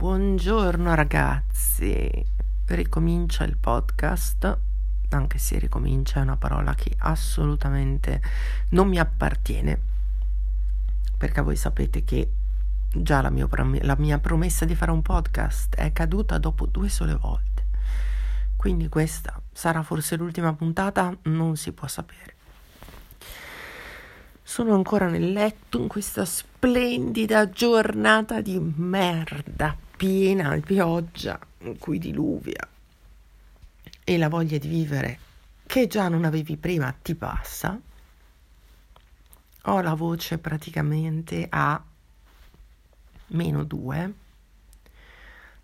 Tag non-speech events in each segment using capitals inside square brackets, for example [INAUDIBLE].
Buongiorno ragazzi, ricomincia il podcast, anche se ricomincia è una parola che assolutamente non mi appartiene, perché voi sapete che già la mia, la mia promessa di fare un podcast è caduta dopo due sole volte, quindi questa sarà forse l'ultima puntata, non si può sapere. Sono ancora nel letto in questa splendida giornata di merda piena pioggia in cui diluvia. E la voglia di vivere che già non avevi prima ti passa, ho la voce praticamente a meno 2,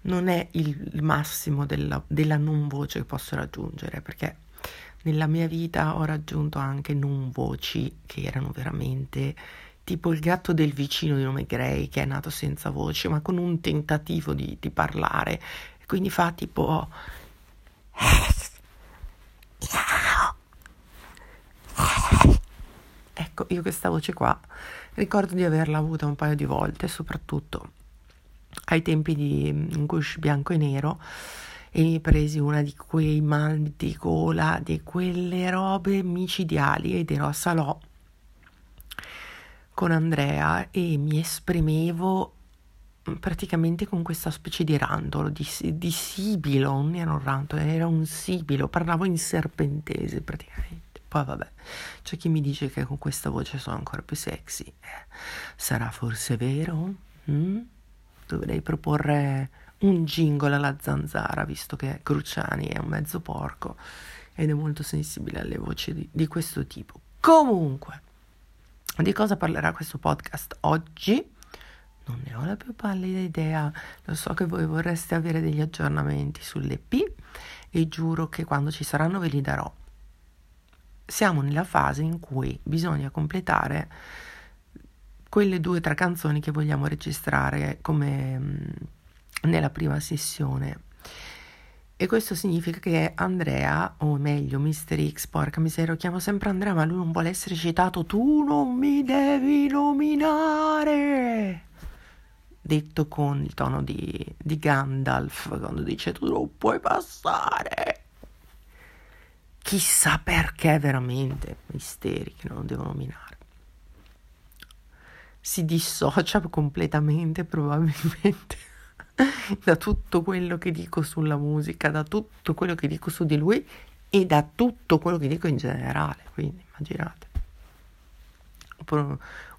non è il massimo della, della non voce che posso raggiungere perché nella mia vita ho raggiunto anche non voci che erano veramente tipo il gatto del vicino di nome Gray che è nato senza voce ma con un tentativo di, di parlare. Quindi fa tipo ecco io questa voce qua ricordo di averla avuta un paio di volte soprattutto ai tempi di Gush bianco e nero e mi presi una di quei mal di gola di quelle robe micidiali ed ero a Salò con Andrea e mi esprimevo mm, praticamente con questa specie di rantolo, di, di sibilo, non era un rantolo, era un sibilo, parlavo in serpentese praticamente. Poi vabbè, c'è chi mi dice che con questa voce sono ancora più sexy. Eh, sarà forse vero? Mm? Dovrei proporre un jingle alla zanzara, visto che Cruciani è un mezzo porco ed è molto sensibile alle voci di, di questo tipo. Comunque, di cosa parlerà questo podcast oggi? Non ne ho la più pallida idea, lo so che voi vorreste avere degli aggiornamenti sull'EP e giuro che quando ci saranno ve li darò. Siamo nella fase in cui bisogna completare quelle due o tre canzoni che vogliamo registrare come mm, nella prima sessione e questo significa che Andrea, o meglio Mister X, porca miseria, lo chiamo sempre Andrea, ma lui non vuole essere citato. Tu non mi devi nominare! Detto con il tono di, di Gandalf, quando dice tu non puoi passare. Chissà perché veramente, misteri che non devo nominare. Si dissocia completamente [LAUGHS] probabilmente [LAUGHS] da tutto quello che dico sulla musica, da tutto quello che dico su di lui e da tutto quello che dico in generale. Quindi immaginate.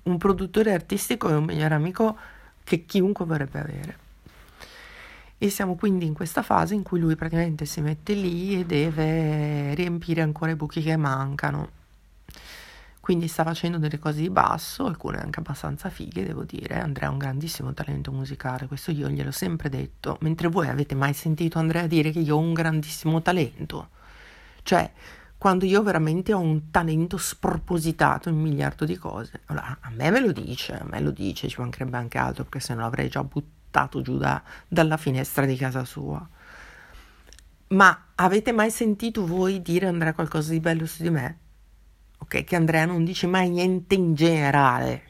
Un produttore artistico è un migliore amico che chiunque vorrebbe avere. E siamo quindi in questa fase in cui lui praticamente si mette lì e deve riempire ancora i buchi che mancano quindi sta facendo delle cose di basso, alcune anche abbastanza fighe, devo dire. Andrea ha un grandissimo talento musicale, questo io gliel'ho sempre detto. Mentre voi avete mai sentito Andrea dire che io ho un grandissimo talento? Cioè, quando io veramente ho un talento spropositato in un miliardo di cose. Allora, a me me lo dice, a me lo dice, ci mancherebbe anche altro, perché se no l'avrei già buttato giù da, dalla finestra di casa sua. Ma avete mai sentito voi dire Andrea qualcosa di bello su di me? Ok? Che Andrea non dice mai niente in generale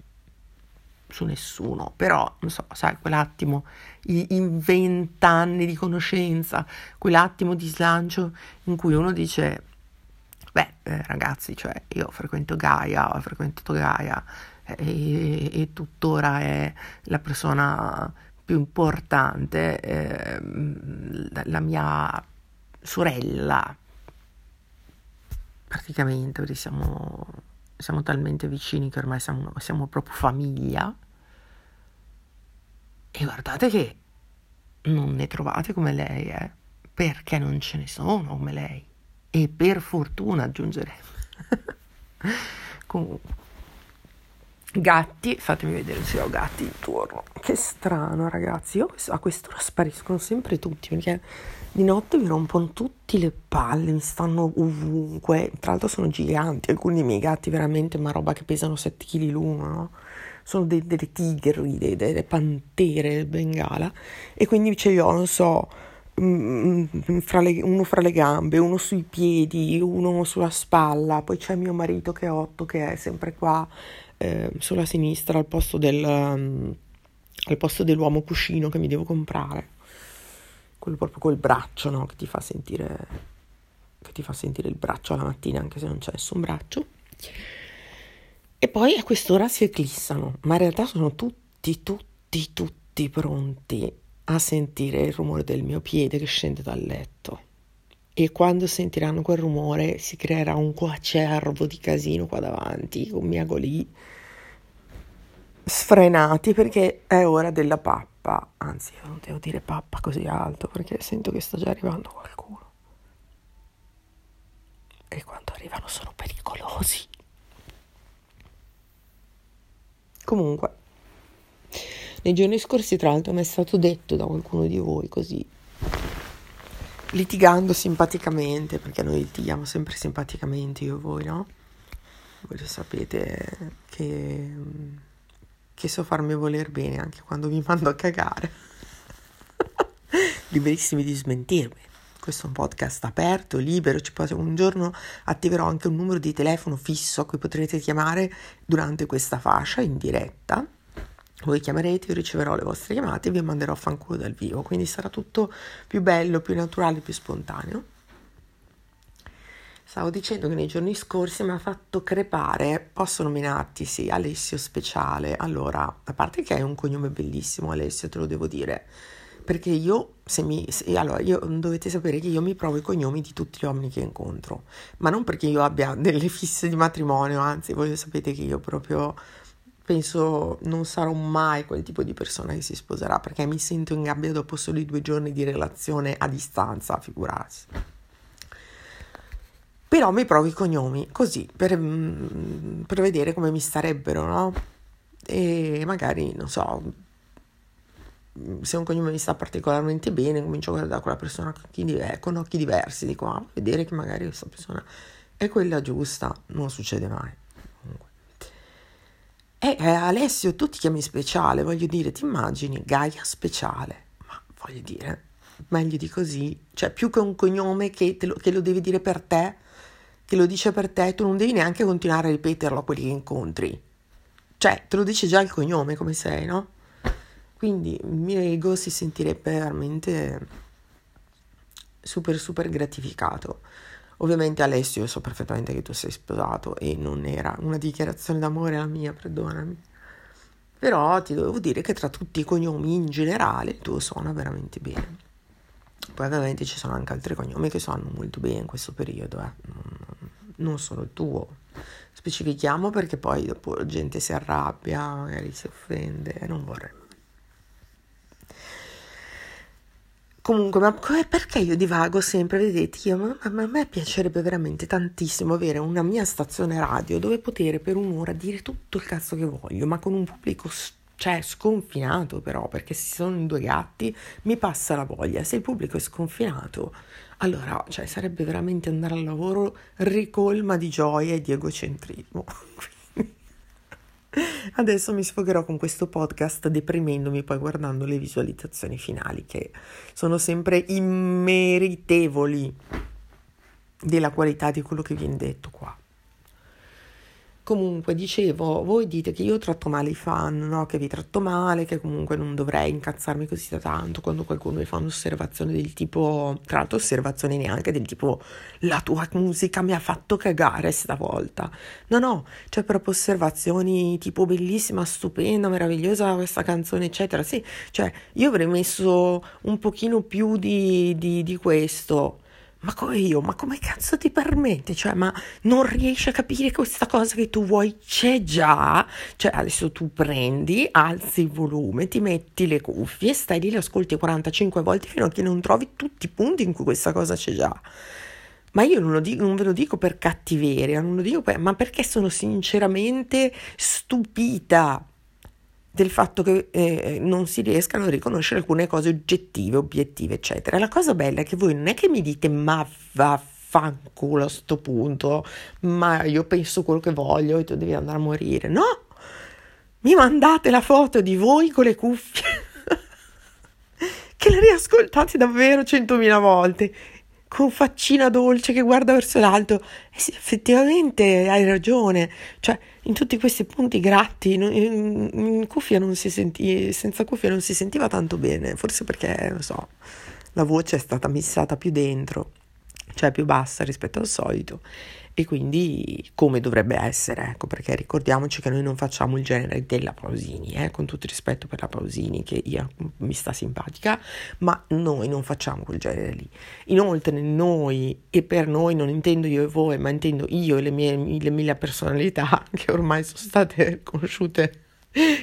su nessuno, però non so, sai, quell'attimo in vent'anni di conoscenza, quell'attimo di slancio in cui uno dice, beh, eh, ragazzi, cioè io frequento Gaia, ho frequentato Gaia e, e, tuttora è la persona più importante, eh, la mia sorella praticamente, perché siamo, siamo talmente vicini che ormai siamo, siamo proprio famiglia. E guardate che non ne trovate come lei, eh? perché non ce ne sono come lei. E per fortuna aggiungerei. [LAUGHS] Comunque. Gatti, fatemi vedere se ho gatti intorno. Che strano, ragazzi. Io a quest'ora spariscono sempre tutti perché di notte mi rompono tutte le palle, mi stanno ovunque. Tra l'altro sono giganti, alcuni dei miei gatti veramente, ma roba che pesano 7 kg l'uno, no? Sono dei, delle tigri, dei, delle pantere del Bengala. E quindi ce li ho, non so, mm, mm, fra le, uno fra le gambe, uno sui piedi, uno sulla spalla. Poi c'è mio marito che è otto, che è sempre qua eh, sulla sinistra al posto del, um, al posto dell'uomo cuscino che mi devo comprare, quello proprio col braccio, no? Che ti fa sentire, che ti fa sentire il braccio alla mattina anche se non c'è nessun braccio. E poi a quest'ora si eclissano, ma in realtà sono tutti, tutti, tutti pronti a sentire il rumore del mio piede che scende dal letto. E quando sentiranno quel rumore si creerà un coacervo di casino qua davanti, con miagoli sfrenati perché è ora della pappa. Anzi, io non devo dire pappa così alto perché sento che sta già arrivando qualcuno. E quando arrivano sono pericolosi. Comunque, nei giorni scorsi, tra l'altro, mi è stato detto da qualcuno di voi così, litigando simpaticamente, perché noi litighiamo sempre simpaticamente io e voi, no? Voi lo sapete che che so farmi voler bene anche quando mi [LAUGHS] mando a cagare. Liberissimi di smentirmi. Questo è un podcast aperto, libero, un giorno attiverò anche un numero di telefono fisso a cui potrete chiamare durante questa fascia in diretta. Voi chiamerete, io riceverò le vostre chiamate e vi manderò a fanculo dal vivo, quindi sarà tutto più bello, più naturale, più spontaneo. Stavo dicendo che nei giorni scorsi mi ha fatto crepare, posso nominarti, sì, Alessio Speciale. Allora, a parte che è un cognome bellissimo, Alessio, te lo devo dire, perché io, se mi, se, allora, io, dovete sapere che io mi provo i cognomi di tutti gli uomini che incontro, ma non perché io abbia delle fisse di matrimonio, anzi, voi sapete che io proprio penso non sarò mai quel tipo di persona che si sposerà, perché mi sento in gabbia dopo soli due giorni di relazione a distanza, figurarsi però mi provo i cognomi così per, mm, per vedere come mi starebbero, no? E magari, non so, se un cognome mi sta particolarmente bene, comincio a guardare quella persona con occhi, diver- con occhi diversi, dico, ah, vedere che magari questa persona è quella giusta, non succede mai. E eh, Alessio, tu ti chiami speciale, voglio dire, ti immagini Gaia speciale, ma voglio dire, meglio di così, cioè più che un cognome che, lo, che lo devi dire per te, che lo dice per te, tu non devi neanche continuare a ripeterlo a quelli che incontri. Cioè, te lo dice già il cognome come sei, no? Quindi il mio ego si sentirebbe veramente super super gratificato. Ovviamente Alessio, io so perfettamente che tu sei sposato e non era una dichiarazione d'amore la mia, perdonami. Però ti devo dire che tra tutti i cognomi in generale il tuo suona veramente bene. Poi ovviamente ci sono anche altri cognomi che suonano molto bene in questo periodo, eh non solo il tuo. Specifichiamo perché poi dopo la gente si arrabbia, magari si offende, non vorrei. Comunque, ma perché io divago sempre? Vedete, io, ma, ma a me piacerebbe veramente tantissimo avere una mia stazione radio dove poter per un'ora dire tutto il cazzo che voglio, ma con un pubblico cioè sconfinato però, perché se sono due gatti mi passa la voglia. Se il pubblico è sconfinato, allora, cioè, sarebbe veramente andare al lavoro ricolma di gioia e di egocentrismo. [LAUGHS] Adesso mi sfogherò con questo podcast deprimendomi poi guardando le visualizzazioni finali che sono sempre immeritevoli della qualità di quello che viene detto qua. Comunque, dicevo, voi dite che io tratto male i fan, no? Che vi tratto male, che comunque non dovrei incazzarmi così da tanto quando qualcuno mi fa un'osservazione del tipo, tra l'altro osservazioni neanche del tipo, la tua musica mi ha fatto cagare stavolta. No, no, cioè proprio osservazioni tipo bellissima, stupenda, meravigliosa questa canzone, eccetera. Sì, cioè io avrei messo un pochino più di, di, di questo ma come io? Ma come cazzo ti permette? Cioè, ma non riesci a capire questa cosa che tu vuoi? C'è già. Cioè, adesso tu prendi, alzi il volume, ti metti le cuffie, stai lì, le ascolti 45 volte fino a che non trovi tutti i punti in cui questa cosa c'è già. Ma io non, dico, non ve lo dico per cattiveria, non lo dico per, ma perché sono sinceramente stupita del fatto che eh, non si riescano a riconoscere alcune cose oggettive, obiettive, eccetera. La cosa bella è che voi non è che mi dite ma vaffanculo a sto punto, ma io penso quello che voglio e tu devi andare a morire. No! Mi mandate la foto di voi con le cuffie [LAUGHS] che le riascoltate davvero centomila volte con faccina dolce che guarda verso l'alto. E sì, effettivamente hai ragione. Cioè, in tutti questi punti gratti, in, in cuffia non si senti, senza cuffia non si sentiva tanto bene. Forse perché, non so, la voce è stata missata più dentro, cioè più bassa rispetto al solito e quindi come dovrebbe essere, ecco perché ricordiamoci che noi non facciamo il genere della Pausini, eh, con tutto il rispetto per la Pausini che io, mi sta simpatica, ma noi non facciamo quel genere lì. Inoltre noi, e per noi non intendo io e voi, ma intendo io e le mie, le mille personalità [LAUGHS] che ormai sono state conosciute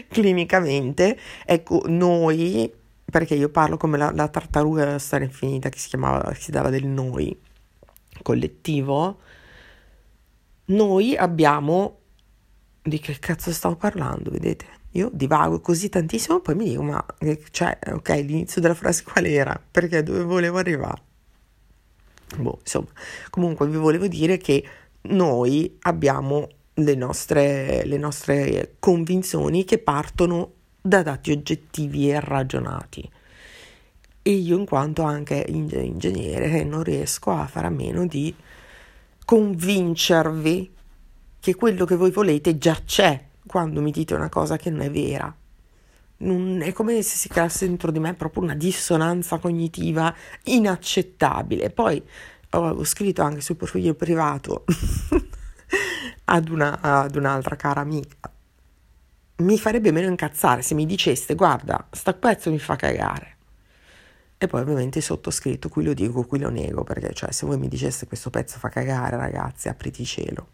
clinicamente, ecco noi, perché io parlo come la, la tartaruga della storia infinita che si chiamava, si dava del noi collettivo, noi abbiamo... Di che cazzo stavo parlando, vedete? Io divago così tantissimo, poi mi dico, ma cioè, ok, l'inizio della frase qual era? Perché dove volevo arrivare? Boh, insomma, comunque vi volevo dire che noi abbiamo le nostre, le nostre convinzioni che partono da dati oggettivi e ragionati. E io, in quanto anche ingegnere, non riesco a fare a meno di convincervi che quello che voi volete già c'è quando mi dite una cosa che non è vera. Non è come se si creasse dentro di me proprio una dissonanza cognitiva inaccettabile. Poi avevo scritto anche sul profilo privato [LAUGHS] ad, una, ad un'altra cara amica. Mi farebbe meno incazzare se mi diceste guarda, sta pezzo mi fa cagare e poi ovviamente sottoscritto, qui lo dico, qui lo nego, perché cioè se voi mi diceste questo pezzo fa cagare ragazzi, apriti cielo.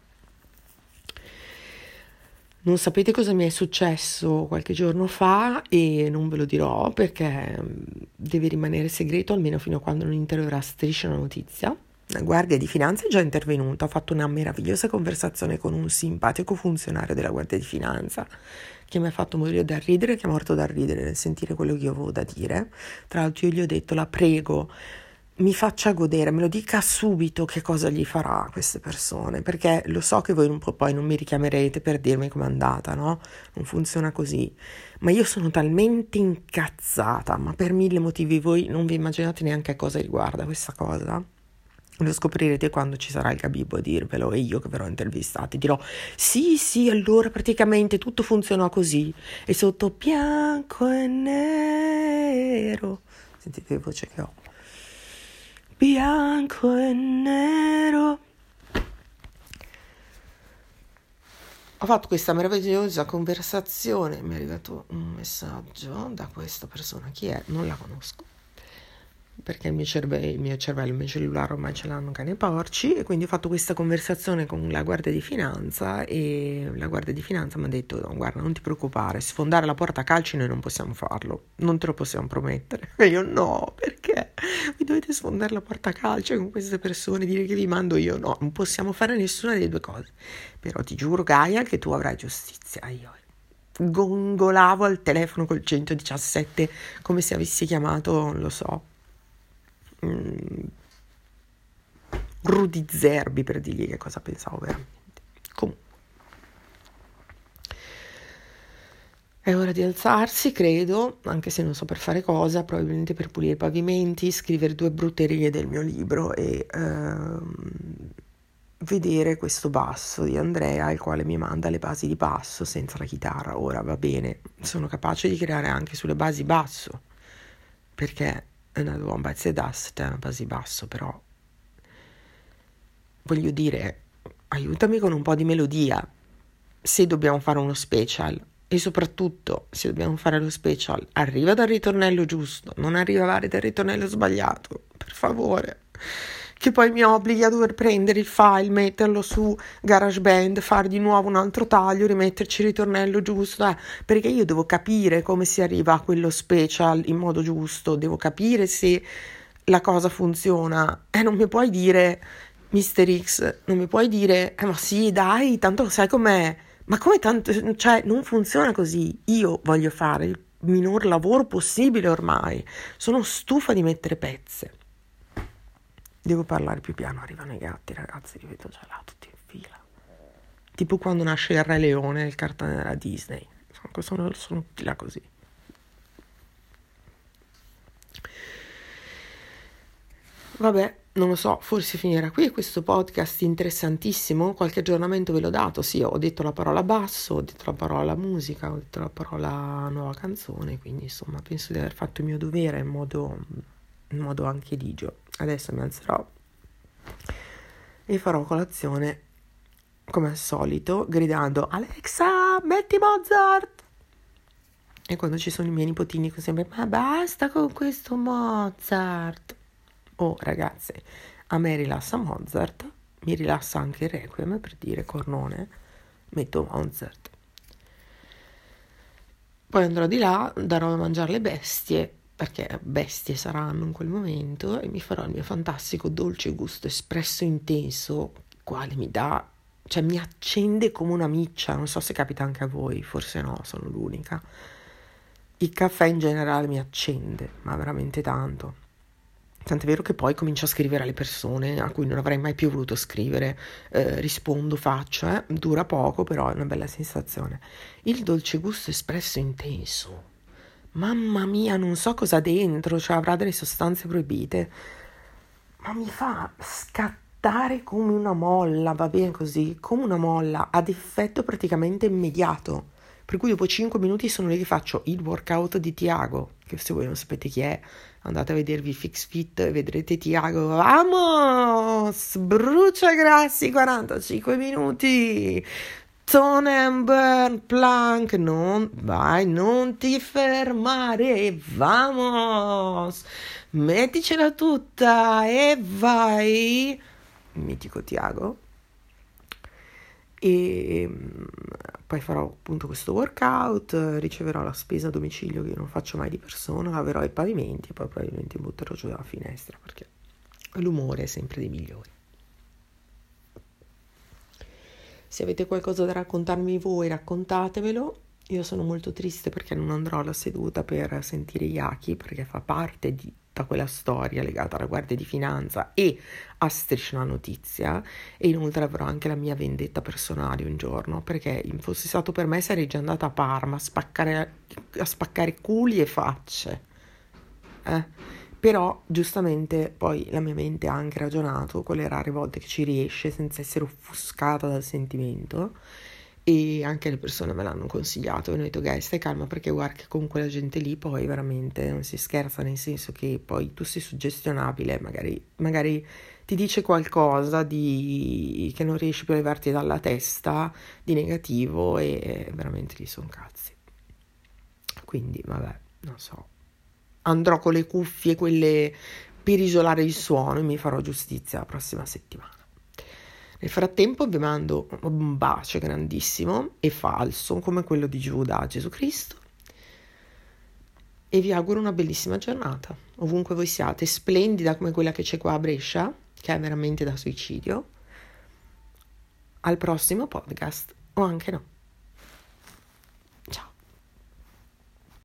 Non sapete cosa mi è successo qualche giorno fa e non ve lo dirò perché mm, deve rimanere segreto almeno fino a quando non interverrà striscia la notizia. La Guardia di Finanza è già intervenuta, ho fatto una meravigliosa conversazione con un simpatico funzionario della Guardia di Finanza che mi ha fatto morire da ridere, che è morto da ridere nel sentire quello che io avevo da dire. Tra l'altro io gli ho detto, la prego, mi faccia godere, me lo dica subito che cosa gli farà a queste persone, perché lo so che voi un po' poi non mi richiamerete per dirmi com'è andata, no? Non funziona così. Ma io sono talmente incazzata, ma per mille motivi voi non vi immaginate neanche a cosa riguarda questa cosa. Lo scoprirete quando ci sarà il Gabibbo a dirvelo e io che verrò intervistati dirò sì sì allora praticamente tutto funzionò così e sotto bianco e nero sentite che voce che ho bianco e nero ho fatto questa meravigliosa conversazione mi è arrivato un messaggio da questa persona chi è? non la conosco perché il mio, cervello, il mio cervello, il mio cellulare ormai ce l'hanno cani e porci e quindi ho fatto questa conversazione con la guardia di finanza e la guardia di finanza mi ha detto no, guarda non ti preoccupare, sfondare la porta a calci noi non possiamo farlo, non te lo possiamo promettere. [LAUGHS] E io no, perché? Vi dovete sfondare la porta a calci con queste persone, dire che vi mando io? No, non possiamo fare nessuna delle due cose. Però ti giuro Gaia che tu avrai giustizia. Io gongolavo al telefono col 117 come se avessi chiamato, non lo so, mm, Rudy Zerbi per dirgli che cosa pensavo veramente. Comunque. È ora di alzarsi, credo, anche se non so per fare cosa, probabilmente per pulire i pavimenti, scrivere due brutte righe del mio libro e ehm, vedere questo basso di Andrea, il quale mi manda le basi di basso senza la chitarra. Ora va bene, sono capace di creare anche sulle basi basso, perché una bomba e dust è una base basso, però voglio dire, aiutami con un po' di melodia. Se dobbiamo fare uno special e soprattutto se dobbiamo fare lo special, arriva dal ritornello giusto, non arrivare dal ritornello sbagliato, per favore che poi mi obblighi a dover prendere il file, metterlo su GarageBand, fare di nuovo un altro taglio, rimetterci il ritornello giusto, eh, perché io devo capire come si arriva a quello special in modo giusto, devo capire se la cosa funziona. E eh, non mi puoi dire Mister X, non mi puoi dire eh ma sì dai, tanto sai com'è, ma come tanto, cioè non funziona così, io voglio fare il minor lavoro possibile ormai, sono stufa di mettere pezze. Devo parlare più piano, arrivano i gatti, ragazzi, li vedo già là tutti in fila. Tipo quando nasce il Re Leone, il cartone della Disney. Sono, sono tutti là così. Vabbè, non lo so, forse finirà qui questo podcast interessantissimo. Qualche aggiornamento ve l'ho dato. Sì, ho detto la parola basso, ho detto la parola musica, ho detto la parola nuova canzone. Quindi, insomma, penso di aver fatto il mio dovere in modo, in modo anche ligio. Adesso mi alzerò e farò colazione come al solito, gridando Alexa, metti Mozart! E quando ci sono i miei nipotini, dico sempre: Ma basta con questo Mozart! Oh, ragazze, a me rilassa Mozart, mi rilassa anche il Requiem per dire cornone, metto Mozart. Poi andrò di là, darò a mangiare le bestie, perché bestie saranno in quel momento, e mi farò il mio fantastico dolce gusto espresso intenso, quale mi dà, cioè mi accende come una miccia, non so se capita anche a voi, forse no, sono l'unica. Il caffè in generale mi accende, ma veramente tanto. Tant'è vero che poi comincio a scrivere alle persone a cui non avrei mai più voluto scrivere, eh, rispondo, faccio, eh? dura poco, però è una bella sensazione. Il dolce gusto espresso intenso. Mamma mia, non so cosa dentro, cioè avrà delle sostanze proibite, ma mi fa scattare come una molla, va bene così, come una molla, ad effetto praticamente immediato. Per cui dopo 5 minuti sono lì che faccio il workout di Tiago, che se voi non sapete chi è, andate a vedervi Fix Fit e vedrete Tiago, vamos, brucia grassi 45 minuti, tone and burn, plank, non, vai, non ti fermare, vamos, metticela tutta e vai, mitico Tiago, e mm, poi farò appunto questo workout, riceverò la spesa a domicilio che io non faccio mai di persona, laverò i pavimenti e poi probabilmente butterò giù dalla finestra perché l'umore è sempre dei migliori. Se avete qualcosa da raccontarmi voi, raccontatevelo. Io sono molto triste perché non andrò alla seduta per sentire Yaki perché fa parte di tutta quella storia legata alla Guardia di Finanza e a Striscia la Notizia e inoltre avrò anche la mia vendetta personale un giorno perché fosse stato per me sarei già andata a Parma a spaccare, a spaccare culi e facce. Eh? Però giustamente poi la mia mente ha anche ragionato quelle rare volte che ci riesce senza essere offuscata dal sentimento e anche le persone me l'hanno consigliato e hanno detto guys stai calma perché guarda che con quella gente lì poi veramente non si scherza nel senso che poi tu sei suggestionabile magari, magari ti dice qualcosa di, che non riesci più a levarti dalla testa di negativo e veramente lì sono cazzi. Quindi vabbè non so andrò con le cuffie quelle per isolare il suono e mi farò giustizia la prossima settimana nel frattempo vi mando un bacio grandissimo e falso come quello di Giuda a Gesù Cristo e vi auguro una bellissima giornata, ovunque voi siate, splendida come quella che c'è qua a Brescia, che è veramente da suicidio. Al prossimo podcast, o anche no.